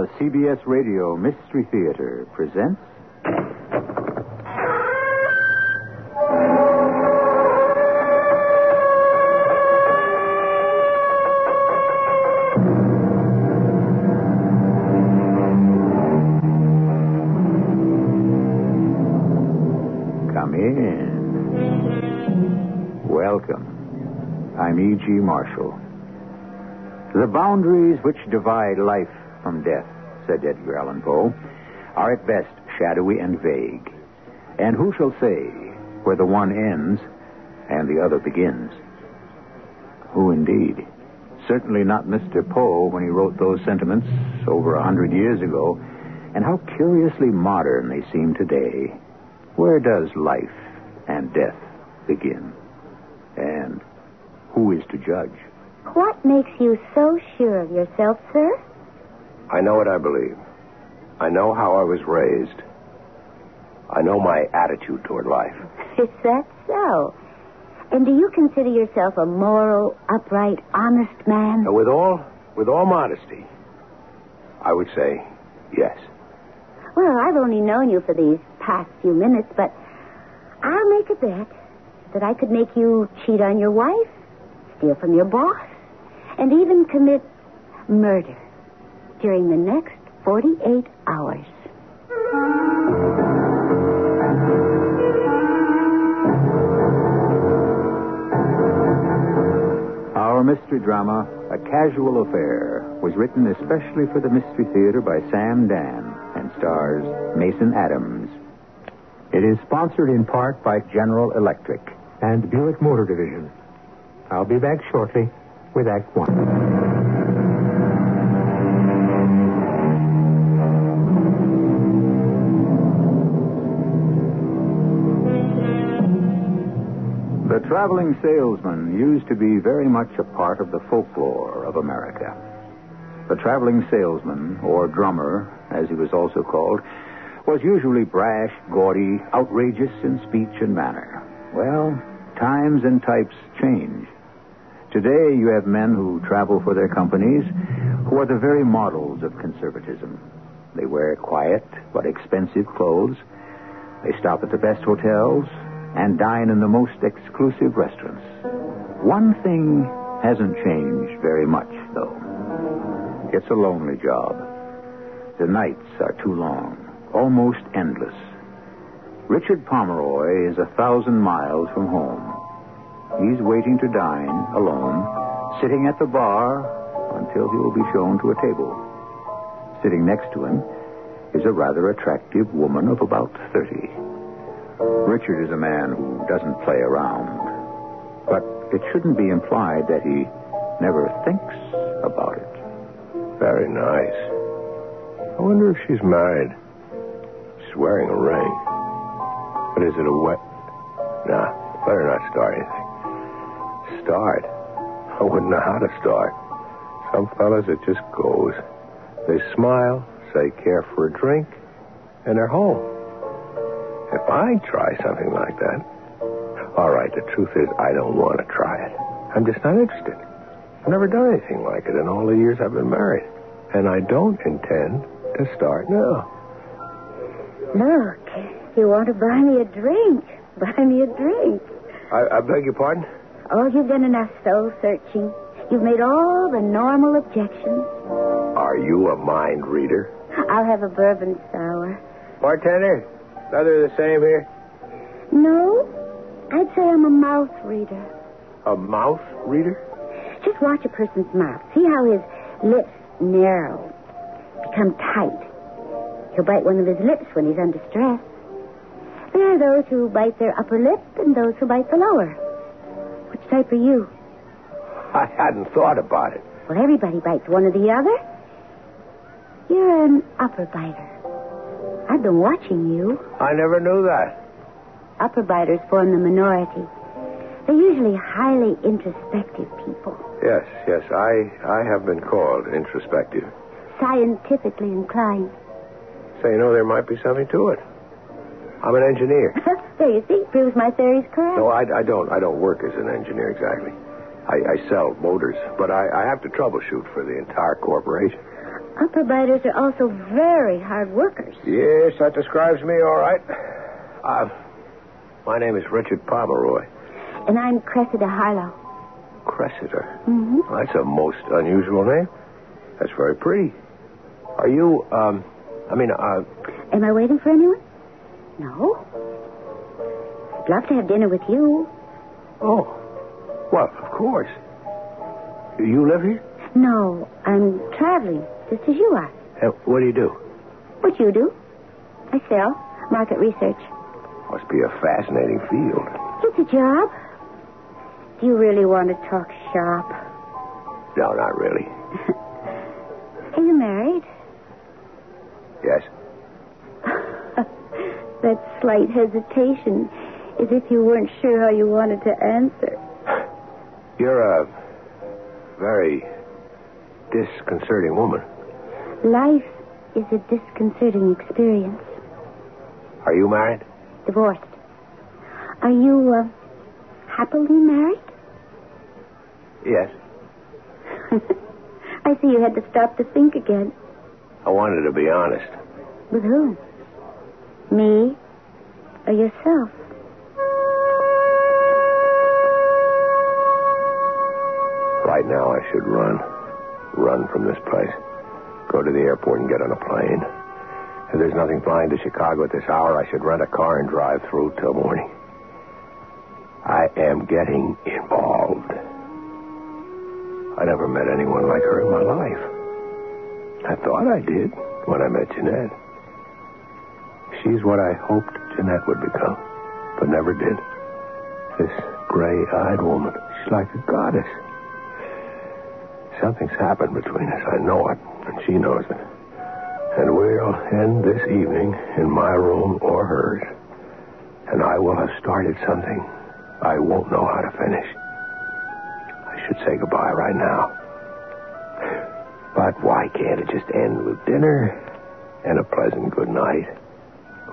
The CBS Radio Mystery Theater presents. Come in. Welcome. I'm E.G. Marshall. The boundaries which divide life from death, said Edgar Allan Poe, are at best shadowy and vague. And who shall say where the one ends and the other begins? Who indeed? Certainly not Mr. Poe when he wrote those sentiments over a hundred years ago. And how curiously modern they seem today. Where does life and death begin? And who is to judge? What makes you so sure of yourself, sir? I know what I believe. I know how I was raised. I know my attitude toward life. Is that so? And do you consider yourself a moral, upright, honest man? Now, with all with all modesty, I would say yes. Well, I've only known you for these past few minutes, but I'll make a bet that I could make you cheat on your wife, steal from your boss, and even commit murder during the next 48 hours. Our mystery drama, A Casual Affair, was written especially for the Mystery Theater by Sam Dann and stars Mason Adams. It is sponsored in part by General Electric and Buick Motor Division. I'll be back shortly with Act One. Traveling salesman used to be very much a part of the folklore of America. The traveling salesman, or drummer, as he was also called, was usually brash, gaudy, outrageous in speech and manner. Well, times and types change. Today, you have men who travel for their companies who are the very models of conservatism. They wear quiet but expensive clothes. They stop at the best hotels and dine in the most exclusive restaurants. One thing hasn't changed very much, though. It's a lonely job. The nights are too long, almost endless. Richard Pomeroy is a thousand miles from home. He's waiting to dine alone, sitting at the bar until he will be shown to a table. Sitting next to him is a rather attractive woman of about 30. Richard is a man who doesn't play around. But it shouldn't be implied that he never thinks about it. Very nice. I wonder if she's married. She's wearing a ring. But is it a wet? Nah, better not start anything. Start? I wouldn't know how to start. Some fellas, it just goes. They smile, say care for a drink, and they're home. If I try something like that, all right, the truth is I don't want to try it. I'm just not interested. I've never done anything like it in all the years I've been married. And I don't intend to start now. Look, you want to buy me a drink? Buy me a drink. I, I beg your pardon? Oh, you've done enough soul searching. You've made all the normal objections. Are you a mind reader? I'll have a bourbon sour. Bartender, of the same here? No, I'd say I'm a mouth reader. A mouth reader? Just watch a person's mouth. See how his lips narrow, become tight. He'll bite one of his lips when he's under stress. There are those who bite their upper lip and those who bite the lower. Which type are you? I hadn't thought about it. Well, everybody bites one or the other. You're an upper biter. I've been watching you. I never knew that. Upper biters form the minority. They're usually highly introspective people, Yes, yes, I, I have been called introspective. scientifically inclined. So you know there might be something to it. I'm an engineer. there you see, proves my theory's correct. No, I, I don't. I don't work as an engineer exactly. I, I sell motors, but I, I have to troubleshoot for the entire corporation. Biters are also very hard workers. Yes, that describes me all right. Uh, my name is Richard Pomeroy. And I'm Cressida Harlow. Cressida. Mm-hmm. That's a most unusual name. That's very pretty. Are you, um, I mean, uh, Am I waiting for anyone? No. I'd love to have dinner with you. oh. Well, of course. You live here? No, I'm traveling, just as you are. Uh, what do you do? What you do? I sell. Market research. Must be a fascinating field. It's a job. Do you really want to talk shop? No, not really. Are you married? Yes. that slight hesitation, as if you weren't sure how you wanted to answer. You're a very disconcerting woman. Life is a disconcerting experience. Are you married? Divorced. Are you, uh, happily married? Yes. I see you had to stop to think again. I wanted to be honest. With whom? Me or yourself? Right now, I should run. Run from this place. Go to the airport and get on a plane. If there's nothing flying to Chicago at this hour, I should rent a car and drive through till morning. I am getting involved. I never met anyone like her in my life. I thought I did when I met Jeanette. She's what I hoped Jeanette would become, but never did. This gray-eyed woman. She's like a goddess. Something's happened between us. I know it, and she knows it. And we'll end this evening in my room or hers. And I will have started something I won't know how to finish. I should say goodbye right now. But why can't it just end with dinner and a pleasant good night?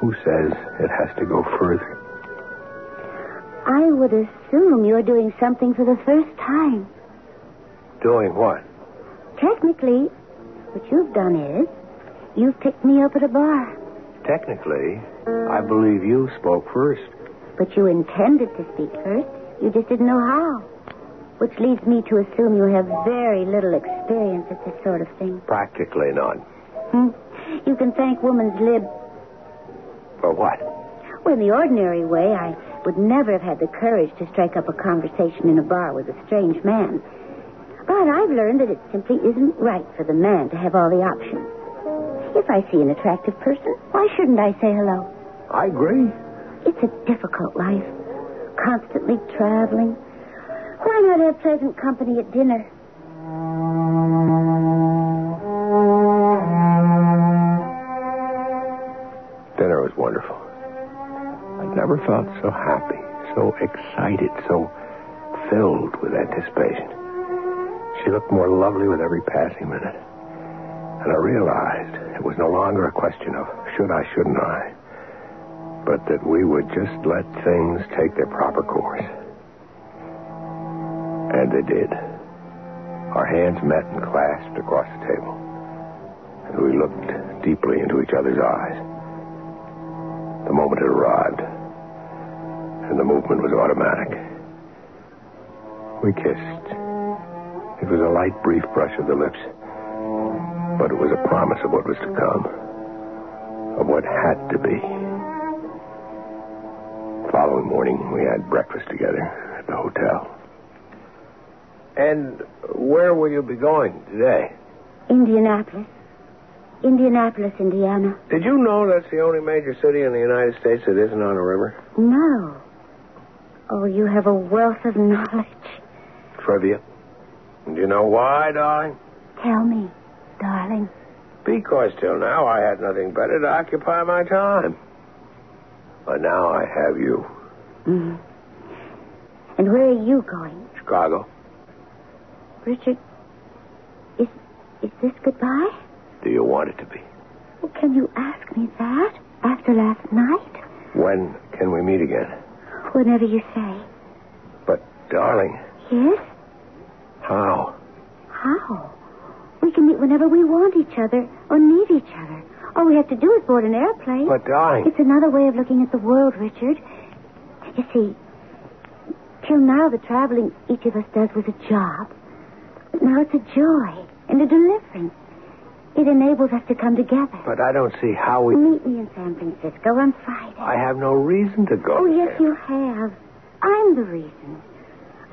Who says it has to go further? I would assume you're doing something for the first time. Doing what? Technically, what you've done is you've picked me up at a bar. Technically, I believe you spoke first. But you intended to speak first. You just didn't know how. Which leads me to assume you have very little experience at this sort of thing. Practically none. Hmm? You can thank woman's lib. For what? Well, in the ordinary way, I would never have had the courage to strike up a conversation in a bar with a strange man. But I've learned that it simply isn't right for the man to have all the options. If I see an attractive person, why shouldn't I say hello? I agree. It's a difficult life. Constantly traveling. Why not have pleasant company at dinner? Dinner was wonderful. I'd never felt so happy, so excited, so filled with anticipation. She looked more lovely with every passing minute. And I realized it was no longer a question of should I, shouldn't I, but that we would just let things take their proper course. And they did. Our hands met and clasped across the table. And we looked deeply into each other's eyes. The moment had arrived, and the movement was automatic. We kissed. It was a light, brief brush of the lips, but it was a promise of what was to come, of what had to be. The following morning, we had breakfast together at the hotel. And where will you be going today? Indianapolis. Indianapolis, Indiana. Did you know that's the only major city in the United States that isn't on a river? No. Oh, you have a wealth of knowledge. Trivia. Do you know why, darling? Tell me, darling. Because till now I had nothing better to occupy my time. But now I have you. Mm. And where are you going? Chicago. Richard, is is this goodbye? Do you want it to be? Well, can you ask me that after last night? When can we meet again? Whenever you say. But, darling, Yes? How? How? We can meet whenever we want each other or need each other. All we have to do is board an airplane. But, darling. It's another way of looking at the world, Richard. You see, till now the traveling each of us does was a job. But now it's a joy and a deliverance. It enables us to come together. But I don't see how we. Meet me in San Francisco on Friday. I have no reason to go. Oh, yes, you have. I'm the reason.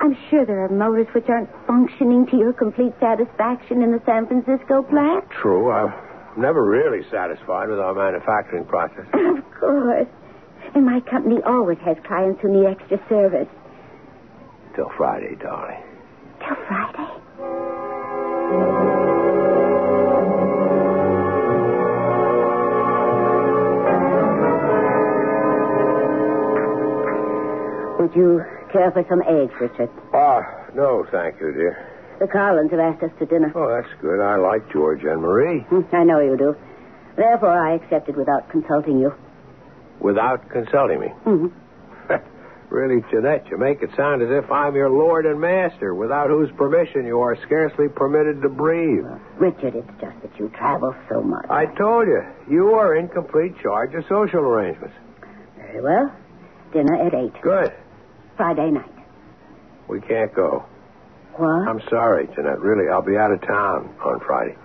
I'm sure there are motors which aren't functioning to your complete satisfaction in the San Francisco plant. True. I'm never really satisfied with our manufacturing process. Of course. And my company always has clients who need extra service. Till Friday, darling. Till Friday. Would you care for some eggs, Richard? Ah, no, thank you, dear. The Carlins have asked us to dinner. Oh, that's good. I like George and Marie. Hmm, I know you do. Therefore, I accepted without consulting you. Without consulting me. hmm Really, Jeanette, you make it sound as if I'm your lord and master, without whose permission you are scarcely permitted to breathe. Richard, it's just that you travel so much. I told you, you are in complete charge of social arrangements. Very well. Dinner at 8. Good. Friday night. We can't go. What? I'm sorry, Jeanette. Really, I'll be out of town on Friday.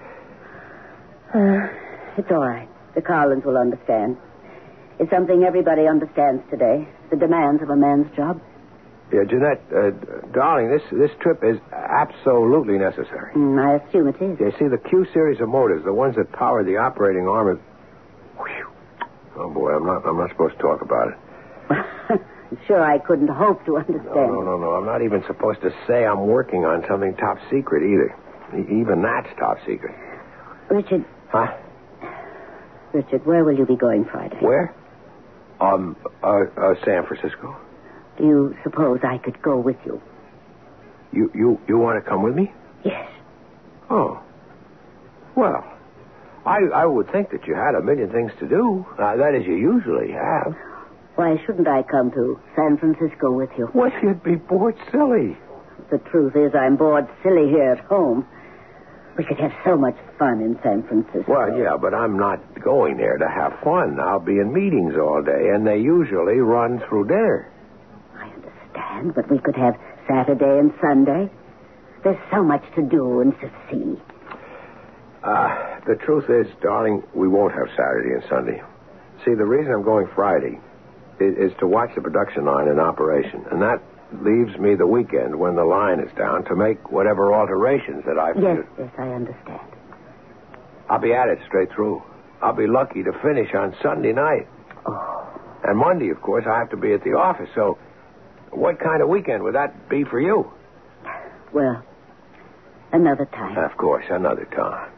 Uh, it's all right. The Carlins will understand. It's something everybody understands today. The demands of a man's job. Yeah, Jeanette, uh, darling, this this trip is absolutely necessary. Mm, I assume it is. You see, the Q series of motors, the ones that power the operating arm of. Whew. Oh boy, I'm not I'm not supposed to talk about it. I'm sure I couldn't hope to understand. No, no, no, no. I'm not even supposed to say I'm working on something top secret either. E- even that's top secret. Richard, Huh? Richard, where will you be going Friday? Where? Um, uh, uh, San Francisco. Do you suppose I could go with you? You you you want to come with me? Yes. Oh. Well, I I would think that you had a million things to do. Uh, that is, you usually have. Why shouldn't I come to San Francisco with you? What you'd be bored silly. The truth is, I'm bored silly here at home. We could have so much fun in San Francisco. Well, yeah, but I'm not going there to have fun. I'll be in meetings all day, and they usually run through dinner. I understand, but we could have Saturday and Sunday. There's so much to do and to see. Uh, the truth is, darling, we won't have Saturday and Sunday. See, the reason I'm going Friday is, is to watch the production line in operation, and that leaves me the weekend when the line is down to make whatever alterations that I Yes, yes, I understand. I'll be at it straight through. I'll be lucky to finish on Sunday night. Oh, And Monday, of course, I have to be at the office. So, what kind of weekend would that be for you? well, another time. Of course, another time.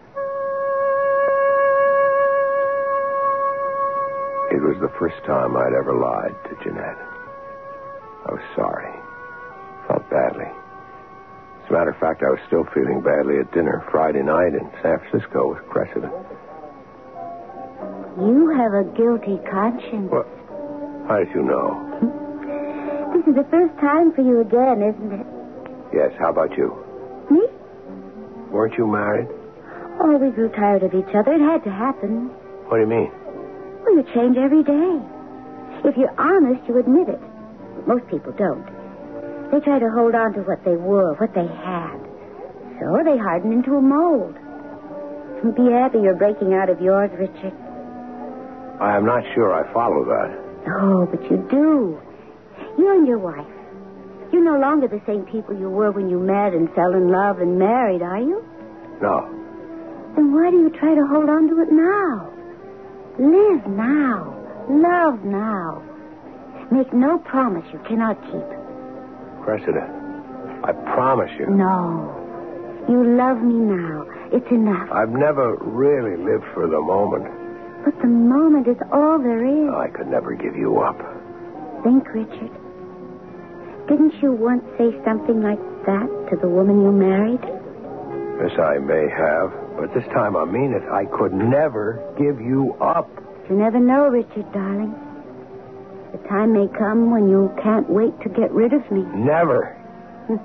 It was the first time I'd ever lied to Jeanette. I was sorry. Felt badly. As a matter of fact, I was still feeling badly at dinner Friday night in San Francisco with Cressida. You have a guilty conscience. What? How did you know? This is the first time for you again, isn't it? Yes, how about you? Me? Weren't you married? Oh, we grew tired of each other. It had to happen. What do you mean? Well, you change every day. If you're honest, you admit it. Most people don't. They try to hold on to what they were, what they had. So they harden into a mold. Be happy you're breaking out of yours, Richard. I am not sure I follow that. Oh, but you do. You and your wife. You're no longer the same people you were when you met and fell in love and married, are you? No. Then why do you try to hold on to it now? Live now. Love now. Make no promise you cannot keep. Cressida, I promise you. No. You love me now. It's enough. I've never really lived for the moment. But the moment is all there is. I could never give you up. Think, Richard. Didn't you once say something like that to the woman you married? Yes, I may have, but this time I mean it. I could never give you up. You never know, Richard, darling. The time may come when you can't wait to get rid of me. Never.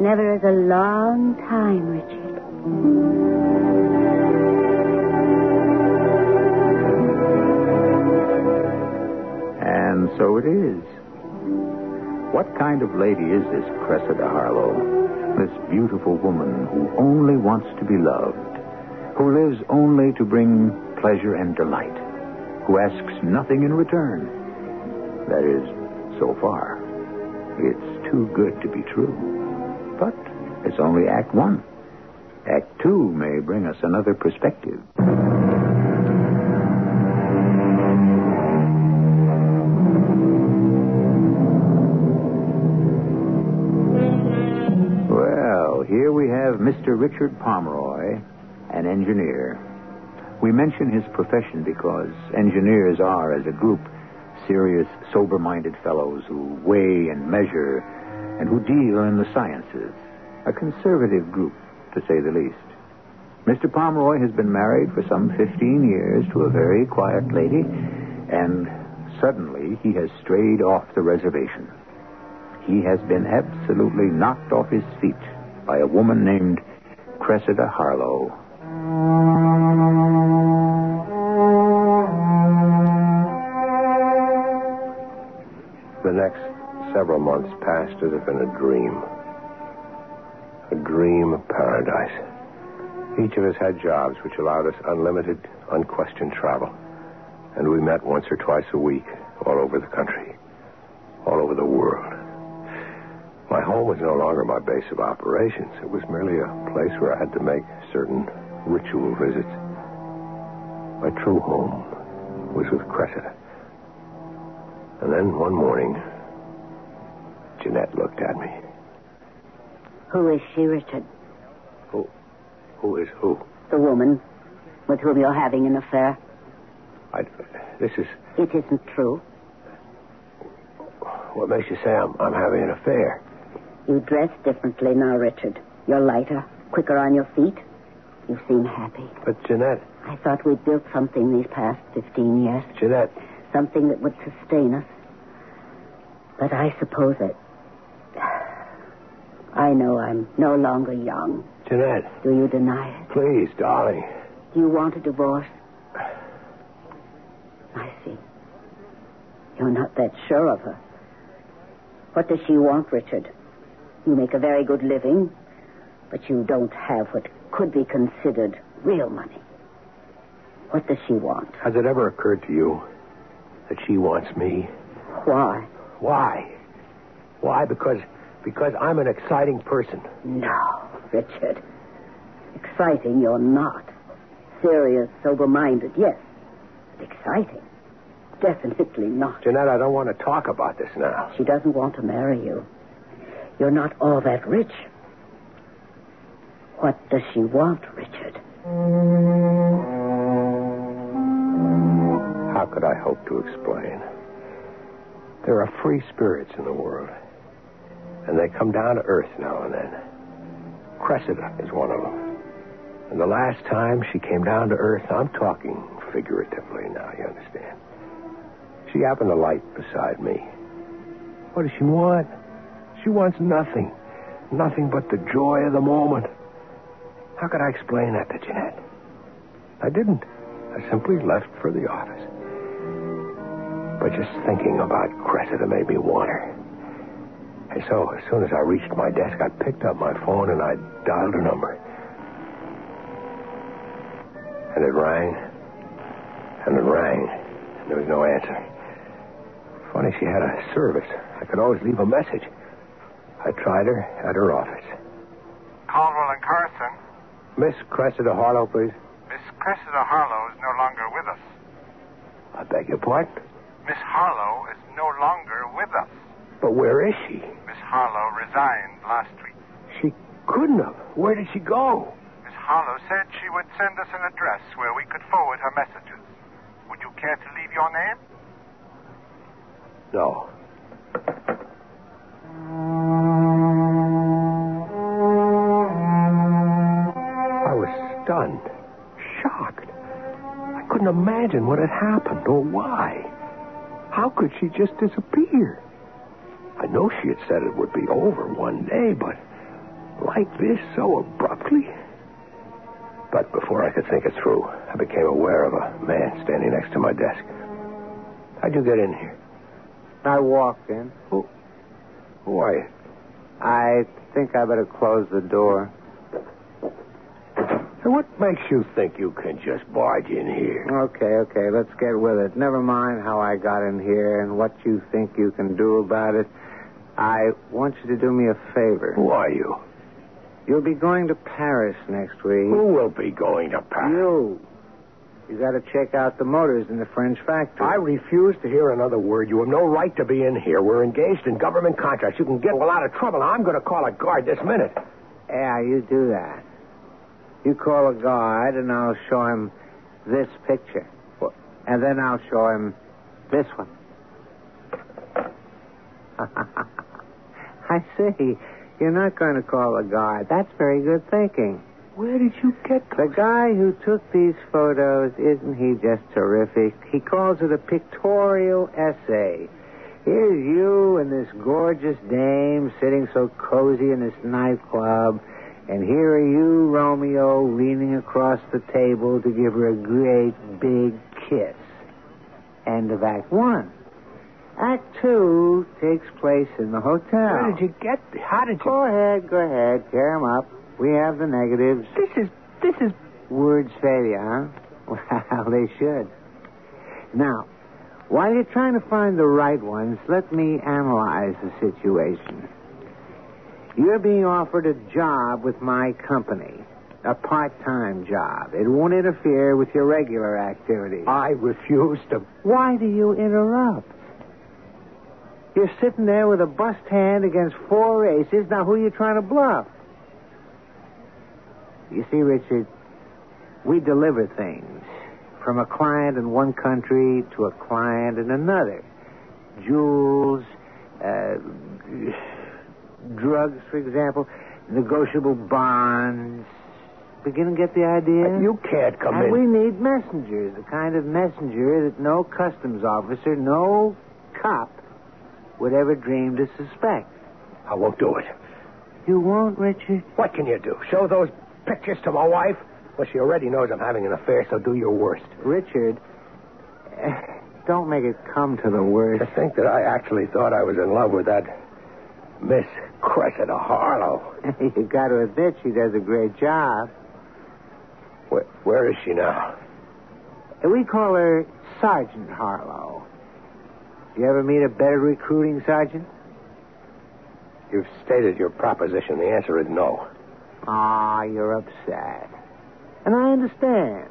Never is a long time, Richard. And so it is. What kind of lady is this Cressida Harlow? This beautiful woman who only wants to be loved, who lives only to bring pleasure and delight, who asks nothing in return. That is, so far. It's too good to be true. But it's only Act One. Act Two may bring us another perspective. Mr. Richard Pomeroy, an engineer. We mention his profession because engineers are, as a group, serious, sober minded fellows who weigh and measure and who deal in the sciences. A conservative group, to say the least. Mr. Pomeroy has been married for some 15 years to a very quiet lady, and suddenly he has strayed off the reservation. He has been absolutely knocked off his feet by a woman named Cressida Harlow. The next several months passed as if in a dream. A dream of paradise. Each of us had jobs which allowed us unlimited, unquestioned travel. And we met once or twice a week all over the country, all over the world. My home was no longer my base of operations. It was merely a place where I had to make certain ritual visits. My true home was with Cressida. And then one morning, Jeanette looked at me. Who is she, Richard? Who, who is who? The woman with whom you're having an affair. I, this is It isn't true. what makes you say I'm, I'm having an affair. You dress differently now, Richard. You're lighter, quicker on your feet. You seem happy. But Jeanette, I thought we'd built something these past 15 years. Jeanette, Something that would sustain us. But I suppose it. I know I'm no longer young. Jeanette, Do you deny it? please, darling. Do you want a divorce? I see. You're not that sure of her. What does she want, Richard? You make a very good living, but you don't have what could be considered real money. What does she want? Has it ever occurred to you that she wants me? Why? Why? Why? Because because I'm an exciting person. No, Richard. Exciting, you're not. Serious, sober minded, yes. But exciting? Definitely not. Jeanette, I don't want to talk about this now. She doesn't want to marry you. You're not all that rich. What does she want, Richard? How could I hope to explain? There are free spirits in the world, and they come down to earth now and then. Cressida is one of them. And the last time she came down to earth, I'm talking figuratively now, you understand. She happened to light beside me. What does she want? She wants nothing. Nothing but the joy of the moment. How could I explain that to Jeanette? I didn't. I simply left for the office. But just thinking about Cressida made me want her. And so, as soon as I reached my desk, I picked up my phone and I dialed her number. And it rang. And it rang. And there was no answer. Funny, she had a service. I could always leave a message. I tried her at her office. Caldwell and Carson, Miss Cressida Harlow, please. Miss Cressida Harlow is no longer with us. I beg your pardon? Miss Harlow is no longer with us. But where is she? Miss Harlow resigned last week. She couldn't have. Where did she go? Miss Harlow said she would send us an address where we could forward her messages. Would you care to leave your name? No. I was stunned, shocked. I couldn't imagine what had happened or why. How could she just disappear? I know she had said it would be over one day, but like this so abruptly? But before I could think it through, I became aware of a man standing next to my desk. How'd you get in here? I walked in. Who? Who are you? I think I better close the door. What makes you think you can just barge in here? Okay, okay, let's get with it. Never mind how I got in here and what you think you can do about it. I want you to do me a favor. Who are you? You'll be going to Paris next week. Who will be going to Paris? You. You got to check out the motors in the French factory. I refuse to hear another word. You have no right to be in here. We're engaged in government contracts. You can get a lot of trouble. I'm going to call a guard this minute. Yeah, you do that. You call a guard, and I'll show him this picture. What? And then I'll show him this one. I see. You're not going to call a guard. That's very good thinking. Where did you get The guy who took these photos, isn't he just terrific? He calls it a pictorial essay. Here's you and this gorgeous dame sitting so cozy in this nightclub, and here are you, Romeo, leaning across the table to give her a great big kiss. End of Act One. Act Two takes place in the hotel. Where did you get? How did you? Go ahead, go ahead. Tear 'em up. We have the negatives. This is this is. Words failure, huh? Well, they should. Now, while you're trying to find the right ones, let me analyze the situation. You're being offered a job with my company, a part time job. It won't interfere with your regular activities. I refuse to. Why do you interrupt? You're sitting there with a bust hand against four aces. Now, who are you trying to bluff? You see, Richard, we deliver things from a client in one country to a client in another. Jewels, uh, drugs, for example, negotiable bonds. Begin to get the idea? You can't come and in. we need messengers, the kind of messenger that no customs officer, no cop would ever dream to suspect. I won't do it. You won't, Richard? What can you do? Show those pictures to my wife? Well, she already knows I'm having an affair, so do your worst. Richard, eh, don't make it come to the worst. To think that I actually thought I was in love with that Miss Cressida Harlow. you got to admit she does a great job. Where, where is she now? We call her Sergeant Harlow. You ever meet a better recruiting sergeant? You've stated your proposition. The answer is no. Ah, you're upset. And I understand.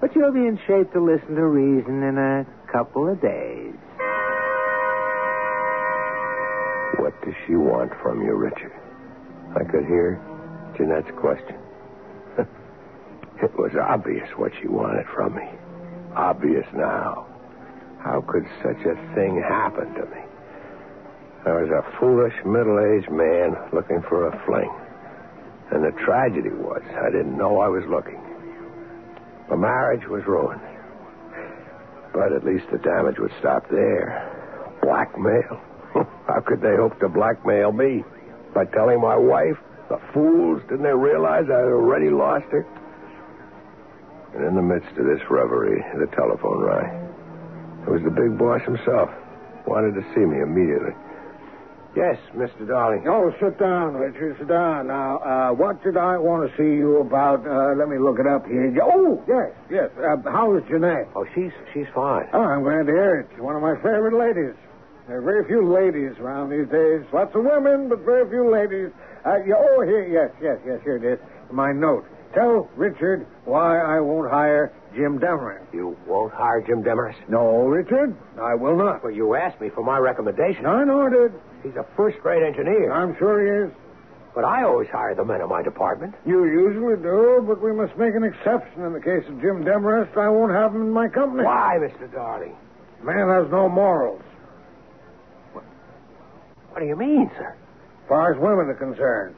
But you'll be in shape to listen to reason in a couple of days. What does she want from you, Richard? I could hear Jeanette's question. it was obvious what she wanted from me. Obvious now. How could such a thing happen to me? I was a foolish, middle aged man looking for a fling. And the tragedy was, I didn't know I was looking. The marriage was ruined. But at least the damage would stop there. Blackmail. How could they hope to blackmail me? By telling my wife? The fools, didn't they realize I had already lost her? And in the midst of this reverie, the telephone rang. It was the big boss himself. Wanted to see me immediately. Yes, Mr. Darling. Oh, sit down, Richard. Sit down. Now, uh, what did I want to see you about? Uh, let me look it up here. Oh, yes, yes. Uh, how is Jeanette? Oh, she's she's fine. Oh, I'm glad to hear it. One of my favorite ladies. There are very few ladies around these days. Lots of women, but very few ladies. Uh, yeah, oh, here, yes, yes, yes, here it is. My note. Tell Richard why I won't hire Jim Demarest. You won't hire Jim Demarest? No, Richard, I will not. Well, you asked me for my recommendation. I know I did. He's a first-rate engineer. I'm sure he is. But I always hire the men of my department. You usually do, but we must make an exception in the case of Jim Demarest. I won't have him in my company. Why, Mr. Darling? Man has no morals. What do you mean, sir? As far as women are concerned.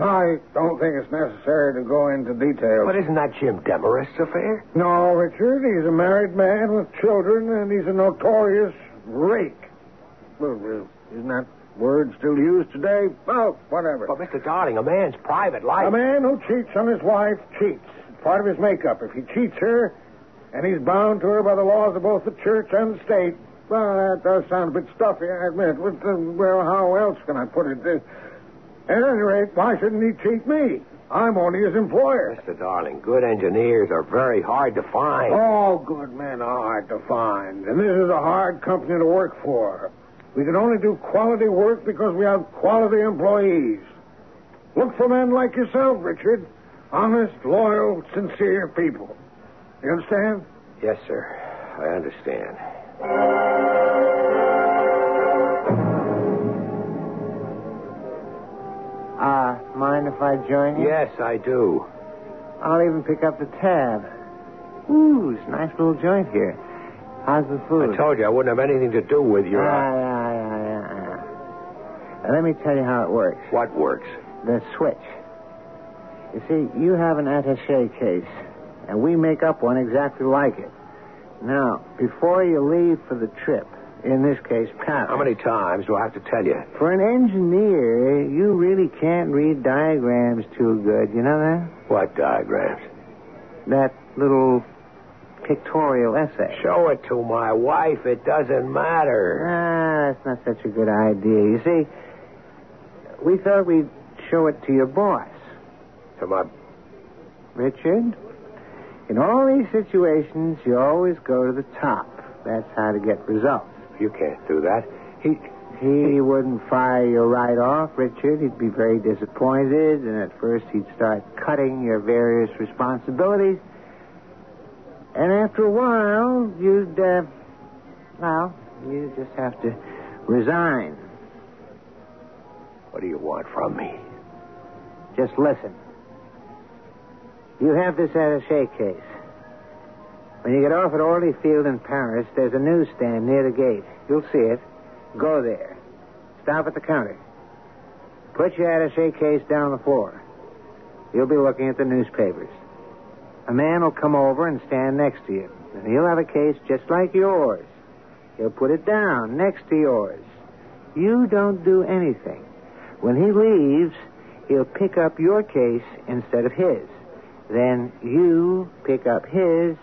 I don't think it's necessary to go into details. But isn't that Jim Demarest's affair? No, Richard. He's a married man with children, and he's a notorious rake. Well, uh, isn't that Word still used today? Well, whatever. But, Mr. Darling, a man's private life. A man who cheats on his wife cheats. It's part of his makeup. If he cheats her, and he's bound to her by the laws of both the church and the state, well, that does sound a bit stuffy, I admit. But, uh, well, how else can I put it? At any rate, why shouldn't he cheat me? I'm only his employer. Mr. Darling, good engineers are very hard to find. All good men are hard to find, and this is a hard company to work for. We can only do quality work because we have quality employees. Look for men like yourself, Richard. Honest, loyal, sincere people. You understand? Yes, sir. I understand. Uh, mind if I join you? Yes, I do. I'll even pick up the tab. Ooh, it's a nice little joint here. How's the food? I told you I wouldn't have anything to do with you. Ah, yeah, yeah, yeah, yeah. Let me tell you how it works. What works? The switch. You see, you have an attache case, and we make up one exactly like it. Now, before you leave for the trip, in this case, Paris. How many times do I have to tell you? For an engineer, you really can't read diagrams too good. You know that? What diagrams? That little pictorial essay. Show it to my wife. It doesn't matter. Ah, that's not such a good idea. You see, we thought we'd show it to your boss, To my. Richard. In all these situations, you always go to the top. That's how to get results. You can't do that. He. He wouldn't fire you right off, Richard. He'd be very disappointed, and at first he'd start cutting your various responsibilities. And after a while, you'd, uh, well, you just have to resign. What do you want from me? Just listen. You have this attache case. When you get off at Orly Field in Paris, there's a newsstand near the gate. You'll see it. Go there. Stop at the counter. Put your attache case down on the floor. You'll be looking at the newspapers. A man will come over and stand next to you, and he'll have a case just like yours. He'll put it down next to yours. You don't do anything. When he leaves, he'll pick up your case instead of his. Then you pick up his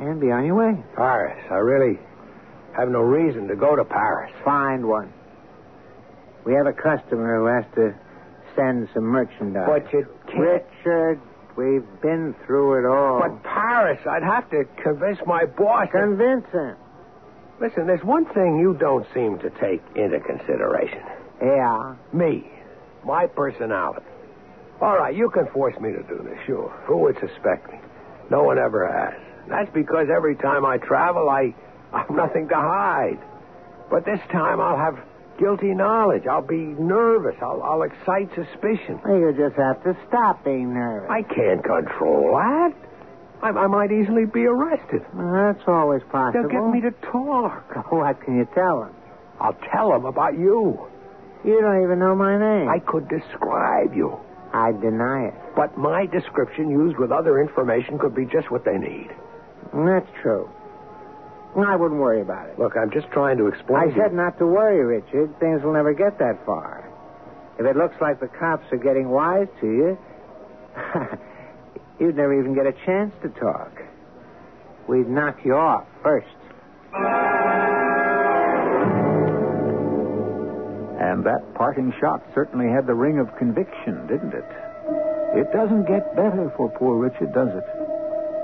and be on your way. Paris. I really have no reason to go to Paris. Find one. We have a customer who has to send some merchandise. But you can't. Richard, we've been through it all. But Paris, I'd have to convince my boss. Convince him. Listen, there's one thing you don't seem to take into consideration. Yeah. Me. My personality. All right, you can force me to do this, sure. Who would suspect me? No one ever has. That's because every time I travel, I, I've nothing to hide. But this time I'll have guilty knowledge. I'll be nervous. I'll, I'll excite suspicion. Well, you just have to stop being nervous. I can't control that. I, I might easily be arrested. Well, that's always possible. They'll get me to talk. What can you tell them? I'll tell them about you. You don't even know my name. I could describe you. I deny it. But my description used with other information could be just what they need. That's true. I wouldn't worry about it. Look, I'm just trying to explain. I to said you. not to worry, Richard. Things will never get that far. If it looks like the cops are getting wise to you, you'd never even get a chance to talk. We'd knock you off first. And that parting shot certainly had the ring of conviction, didn't it? It doesn't get better for poor Richard, does it?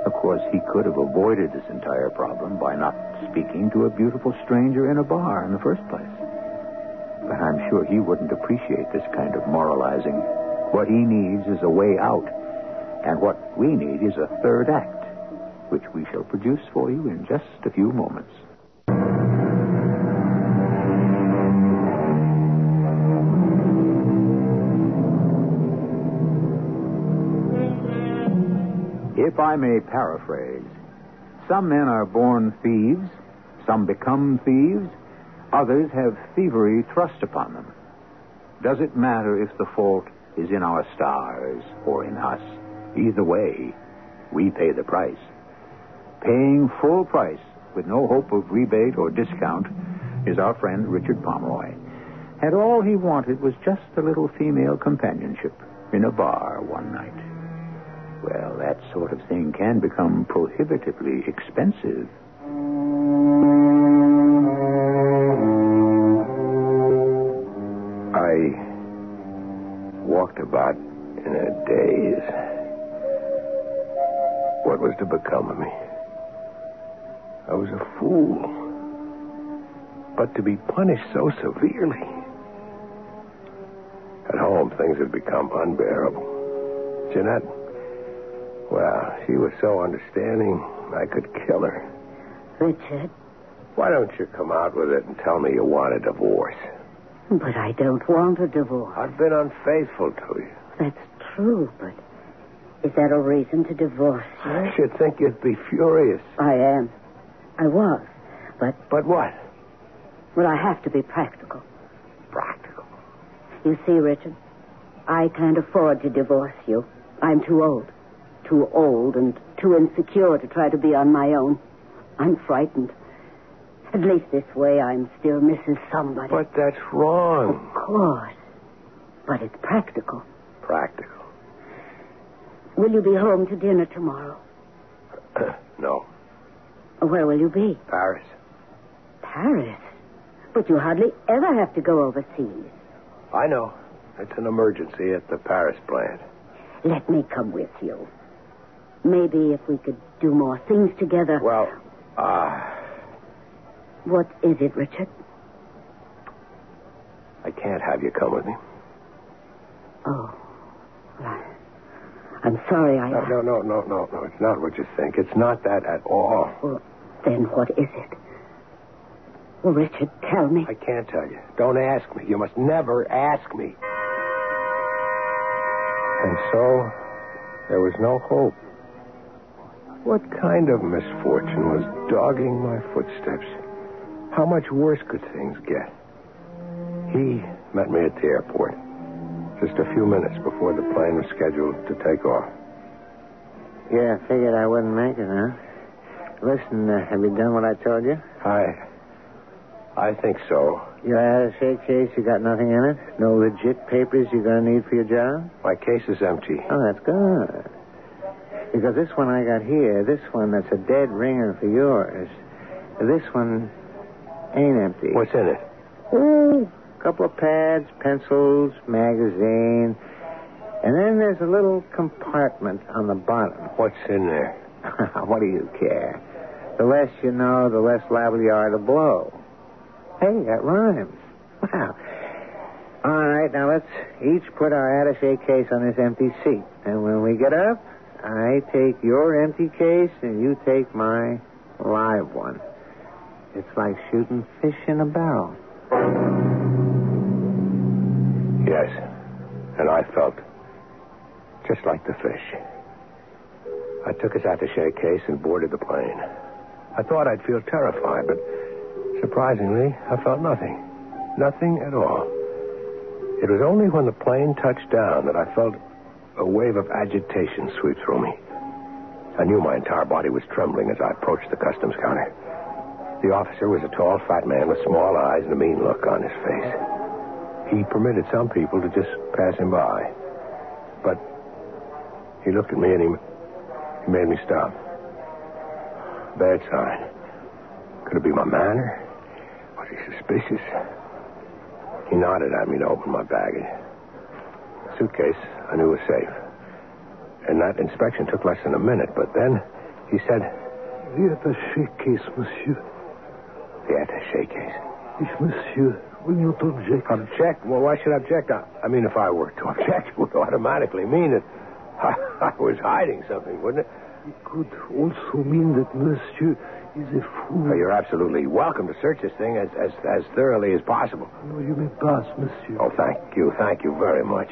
Of course, he could have avoided this entire problem by not speaking to a beautiful stranger in a bar in the first place. But I'm sure he wouldn't appreciate this kind of moralizing. What he needs is a way out. And what we need is a third act, which we shall produce for you in just a few moments. If I may paraphrase, some men are born thieves, some become thieves, others have thievery thrust upon them. Does it matter if the fault is in our stars or in us? Either way, we pay the price. Paying full price with no hope of rebate or discount is our friend Richard Pomeroy. and all he wanted was just a little female companionship in a bar one night. Well, that sort of thing can become prohibitively expensive. I walked about in a daze. What was to become of me? I was a fool. But to be punished so severely. At home, things had become unbearable. Jeanette, well, she was so understanding, I could kill her. Richard, Why don't you come out with it and tell me you want a divorce? but I don't want a divorce. I've been unfaithful to you. That's true, but is that a reason to divorce you? I should think you'd be furious. I am. I was. But, But what? well, I have to be practical. Practical. You see, Richard, I can't afford to divorce you. I'm too old. Too old and too insecure to try to be on my own. I'm frightened. At least this way I'm still Mrs. Somebody. But that's wrong. Of course. But it's practical. Practical. Will you be home to dinner tomorrow? no. Where will you be? Paris. Paris. But you hardly ever have to go overseas. I know. It's an emergency at the Paris plant. Let me come with you. Maybe if we could do more things together. Well, uh, What is it, Richard? I can't have you come with me. Oh. Well, I, I'm sorry I. No, no, no, no, no, no. It's not what you think. It's not that at all. Well, then what is it? Well, Richard, tell me. I can't tell you. Don't ask me. You must never ask me. And so, there was no hope. What kind of misfortune was dogging my footsteps? How much worse could things get? He met me at the airport, just a few minutes before the plane was scheduled to take off. Yeah, I figured I wouldn't make it, huh? Listen, uh, have you done what I told you? I. I think so. Your attache case, you got nothing in it? No legit papers you're going to need for your job? My case is empty. Oh, that's good. Because this one I got here, this one that's a dead ringer for yours, this one ain't empty. What's in it? Oh, a couple of pads, pencils, magazine. And then there's a little compartment on the bottom. What's in there? what do you care? The less you know, the less liable you are to blow. Hey, that rhymes. Wow. All right, now let's each put our attache case on this empty seat. And when we get up, I take your empty case and you take my live one. It's like shooting fish in a barrel. Yes. And I felt just like the fish. I took his attache case and boarded the plane. I thought I'd feel terrified, but surprisingly, I felt nothing. Nothing at all. It was only when the plane touched down that I felt a wave of agitation sweep through me. I knew my entire body was trembling as I approached the customs counter. The officer was a tall, fat man with small eyes and a mean look on his face. He permitted some people to just pass him by. But he looked at me and he, he made me stop. Bad sign. Could it be my manner? Was he suspicious? He nodded at me to open my baggage. Suitcase I knew it was safe. And that inspection took less than a minute, but then he said, The attaché case, monsieur. the attache case. If monsieur will not object. Object? Well, why should I object? I, I mean, if I were to object, it would automatically mean that I, I was hiding something, wouldn't it? It could also mean that monsieur is a fool. Oh, you're absolutely welcome to search this thing as, as, as thoroughly as possible. No, you may pass, monsieur. Oh, thank you. Thank you very much.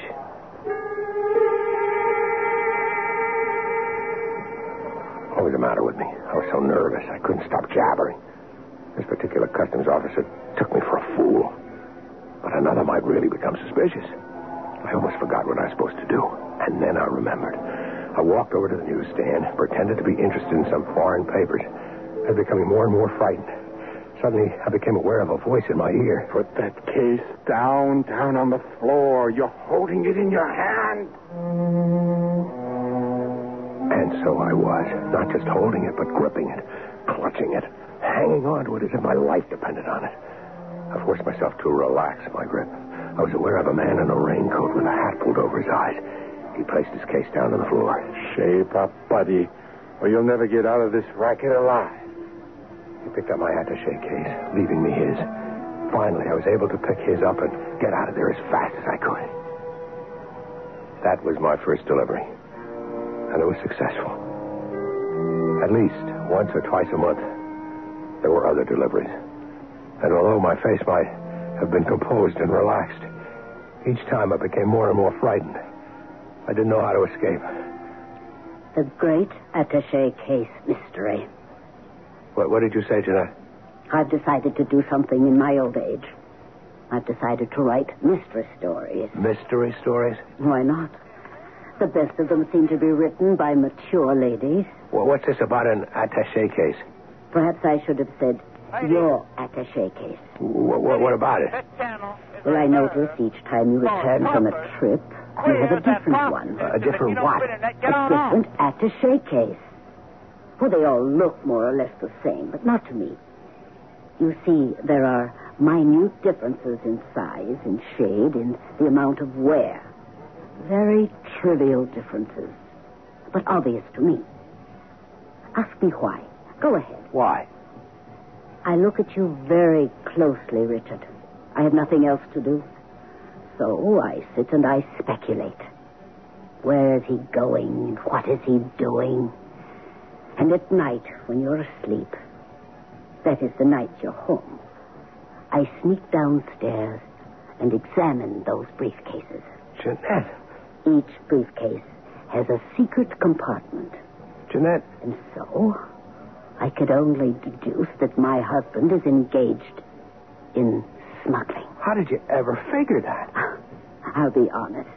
Was the matter with me? I was so nervous I couldn't stop jabbering. This particular customs officer took me for a fool. But another might really become suspicious. I almost forgot what I was supposed to do. And then I remembered. I walked over to the newsstand, pretended to be interested in some foreign papers. I was becoming more and more frightened. suddenly I became aware of a voice in my ear. Put that case down, down on the floor. You're holding it in your hand. And so I was, not just holding it, but gripping it, clutching it, hanging on to it as if my life depended on it. I forced myself to relax my grip. I was aware of a man in a raincoat with a hat pulled over his eyes. He placed his case down on the floor. Shape up, buddy, or you'll never get out of this racket alive. He picked up my attache case, leaving me his. Finally, I was able to pick his up and get out of there as fast as I could. That was my first delivery. And it was successful. At least once or twice a month, there were other deliveries. And although my face might have been composed and relaxed, each time I became more and more frightened. I didn't know how to escape. The great attache case mystery. What, what did you say, Jeanette? I've decided to do something in my old age. I've decided to write mystery stories. Mystery stories? Why not? The best of them seem to be written by mature ladies. Well, what's this about an attache case? Perhaps I should have said your attache case. What, what, what about it? Well, I notice each time you return from a trip, you have a different one. A different what? A different attache case. Well, they all look more or less the same, but not to me. You see, there are minute differences in size, in shade, in the amount of wear. Very trivial differences, but obvious to me. Ask me why. Go ahead. Why? I look at you very closely, Richard. I have nothing else to do. So I sit and I speculate. Where is he going? What is he doing? And at night, when you're asleep, that is the night you're home, I sneak downstairs and examine those briefcases. Jeanette. Each briefcase has a secret compartment. Jeanette. And so, I could only deduce that my husband is engaged in smuggling. How did you ever figure that? I'll be honest.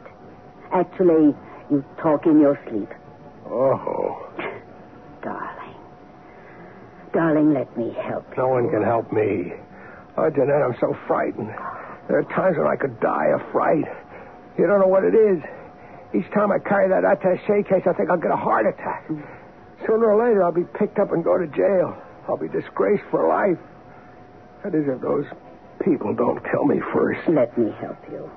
Actually, you talk in your sleep. Oh. Darling. Darling, let me help you. No one can help me. Oh, Jeanette, I'm so frightened. There are times when I could die of fright. You don't know what it is. Each time I carry that attache case, I think I'll get a heart attack. Sooner or later, I'll be picked up and go to jail. I'll be disgraced for life. That is, if those people don't kill me first. Let me help you.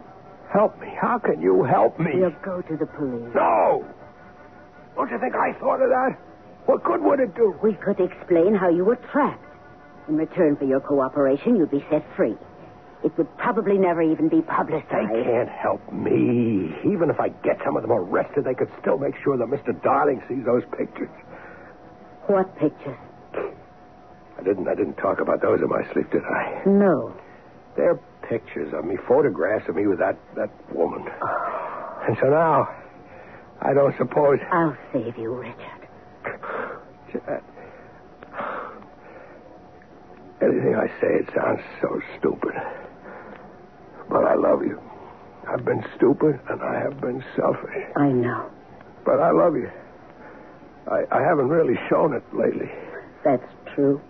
Help me? How can you help me? We'll go to the police. No! Don't you think I thought of that? What good would it do? We could explain how you were trapped. In return for your cooperation, you'd be set free. It would probably never even be publicized. They can't help me. Even if I get some of them arrested, they could still make sure that Mr. Darling sees those pictures. What pictures? I didn't I didn't talk about those in my sleep, did I? No. They're pictures of me, photographs of me with that, that woman. And so now, I don't suppose. I'll save you, Richard. Anything I say, it sounds so stupid. But I love you. I've been stupid and I have been selfish. I know. But I love you. I, I haven't really shown it lately. That's true.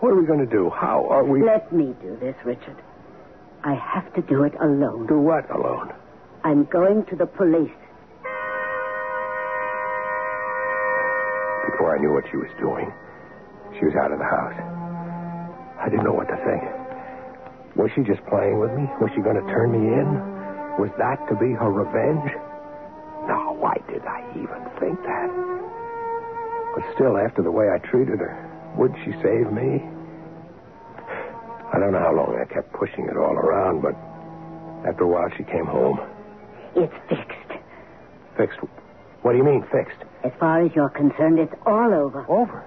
What are we going to do? How are we. Let me do this, Richard. I have to do it alone. Do what alone? I'm going to the police. Before I knew what she was doing, she was out of the house. I didn't know what to think. Was she just playing with me? Was she going to turn me in? Was that to be her revenge? No, why did I even think that? But still, after the way I treated her, would she save me? I don't know how long I kept pushing it all around, but after a while she came home. It's fixed. Fixed? What do you mean, fixed? As far as you're concerned, it's all over. Over?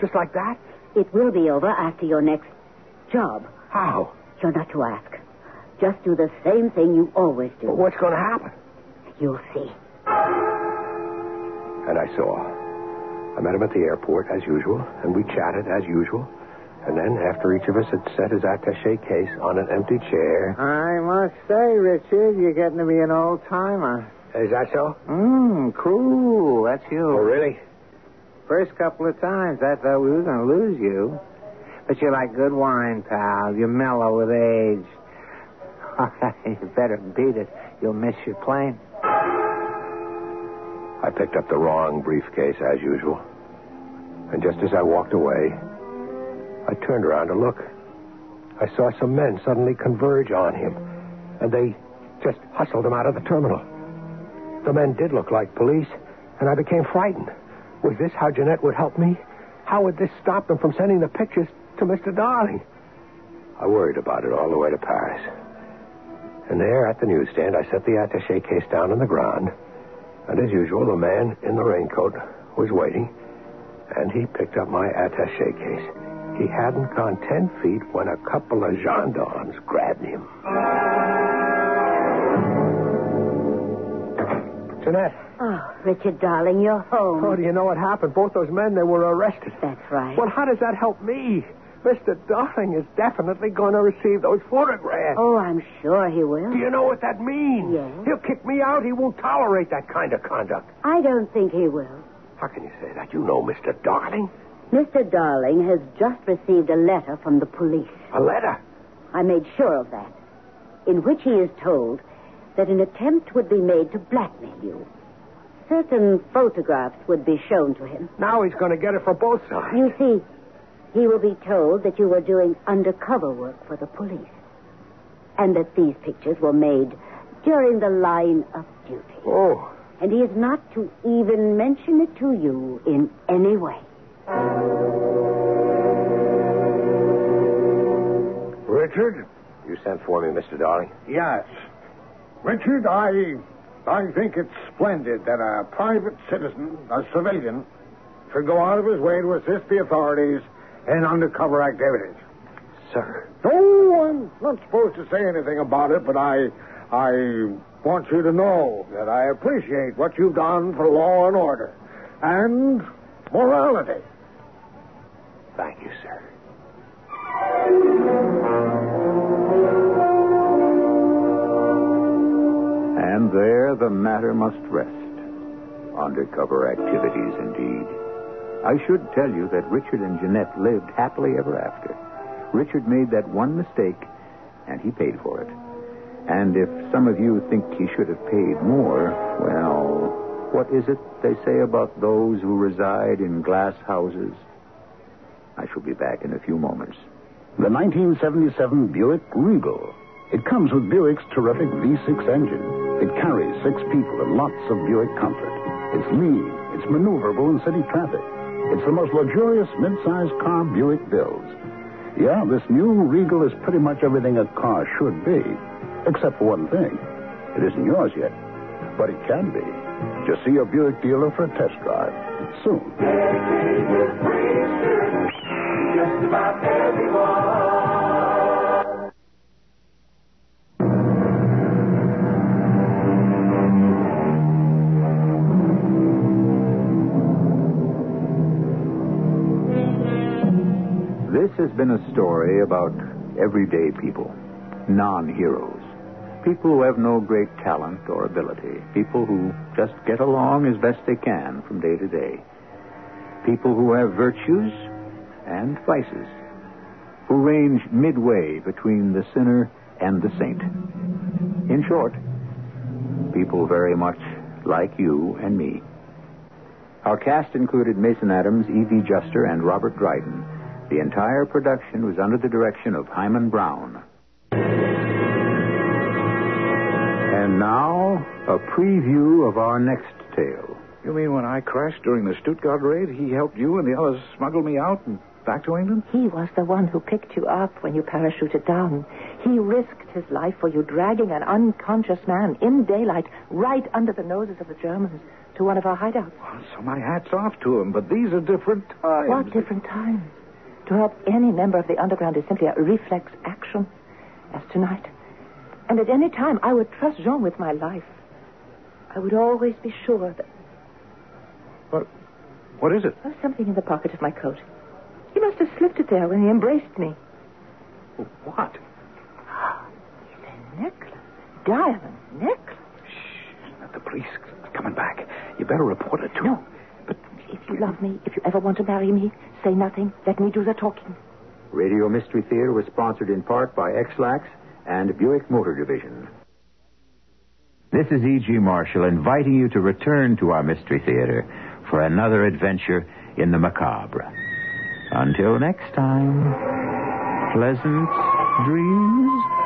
Just like that? It will be over after your next job. How? You're not to ask. Just do the same thing you always do. Well, what's going to happen? You'll see. And I saw. I met him at the airport, as usual, and we chatted, as usual. And then, after each of us had set his attache case on an empty chair. I must say, Richard, you're getting to be an old timer. Is that so? Mmm, cool. That's you. Oh, really? First couple of times, I thought we were going to lose you. But you're like good wine, pal. You're mellow with age. You better beat it. You'll miss your plane. I picked up the wrong briefcase as usual. And just as I walked away, I turned around to look. I saw some men suddenly converge on him, and they just hustled him out of the terminal. The men did look like police, and I became frightened. Was this how Jeanette would help me? How would this stop them from sending the pictures to Mr. Darling? I worried about it all the way to Paris. And there at the newsstand, I set the attache case down on the ground. And as usual, the man in the raincoat was waiting, and he picked up my attache case. He hadn't gone ten feet when a couple of gendarmes grabbed him. Jeanette. Oh, Richard, darling, you're home. Oh, do you know what happened? Both those men, they were arrested. That's right. Well, how does that help me? Mr. Darling is definitely going to receive those photographs. Oh, I'm sure he will. Do you know what that means? Yes. He'll kick me out. He won't tolerate that kind of conduct. I don't think he will. How can you say that? You know Mr. Darling. Mr. Darling has just received a letter from the police. A letter. I made sure of that, in which he is told that an attempt would be made to blackmail you. Certain photographs would be shown to him. Now he's going to get it for both sides. You see, he will be told that you were doing undercover work for the police, and that these pictures were made during the line of duty. Oh. And he is not to even mention it to you in any way. Richard? You sent for me, Mr. Darling? Yes. Richard, I I think it's splendid that a private citizen, a civilian, should go out of his way to assist the authorities in undercover activities. Sir. Oh, I'm not supposed to say anything about it, but I I want you to know that I appreciate what you've done for law and order and morality. Thank you, sir. And there the matter must rest. Undercover activities, indeed. I should tell you that Richard and Jeanette lived happily ever after. Richard made that one mistake, and he paid for it. And if some of you think he should have paid more, well, what is it they say about those who reside in glass houses? I shall be back in a few moments. The 1977 Buick Regal. It comes with Buick's terrific V6 engine. It carries six people and lots of Buick comfort. It's lean, it's maneuverable in city traffic. It's the most luxurious mid-sized car Buick builds. Yeah, this new Regal is pretty much everything a car should be, except for one thing. It isn't yours yet, but it can be. Just see your Buick dealer for a test drive soon. Has been a story about everyday people, non heroes. People who have no great talent or ability. People who just get along as best they can from day to day. People who have virtues and vices. Who range midway between the sinner and the saint. In short, people very much like you and me. Our cast included Mason Adams, Evie Juster, and Robert Dryden. The entire production was under the direction of Himan Brown. And now, a preview of our next tale. You mean when I crashed during the Stuttgart raid, he helped you and the others smuggle me out and back to England? He was the one who picked you up when you parachuted down. He risked his life for you, dragging an unconscious man in daylight right under the noses of the Germans to one of our hideouts. Well, so my hat's off to him, but these are different times. What different times? To help any member of the underground is simply a reflex action, as tonight. And at any time, I would trust Jean with my life. I would always be sure that. What? What is it? There's something in the pocket of my coat. He must have slipped it there when he embraced me. What? It's a necklace. Diamond necklace. Shh. The police coming back. You better report it to No. But if you love me, if you ever want to marry me, say nothing. Let me do the talking. Radio Mystery Theater was sponsored in part by Ex-Lax and Buick Motor Division. This is E.G. Marshall inviting you to return to our Mystery Theater for another adventure in the macabre. Until next time, pleasant dreams.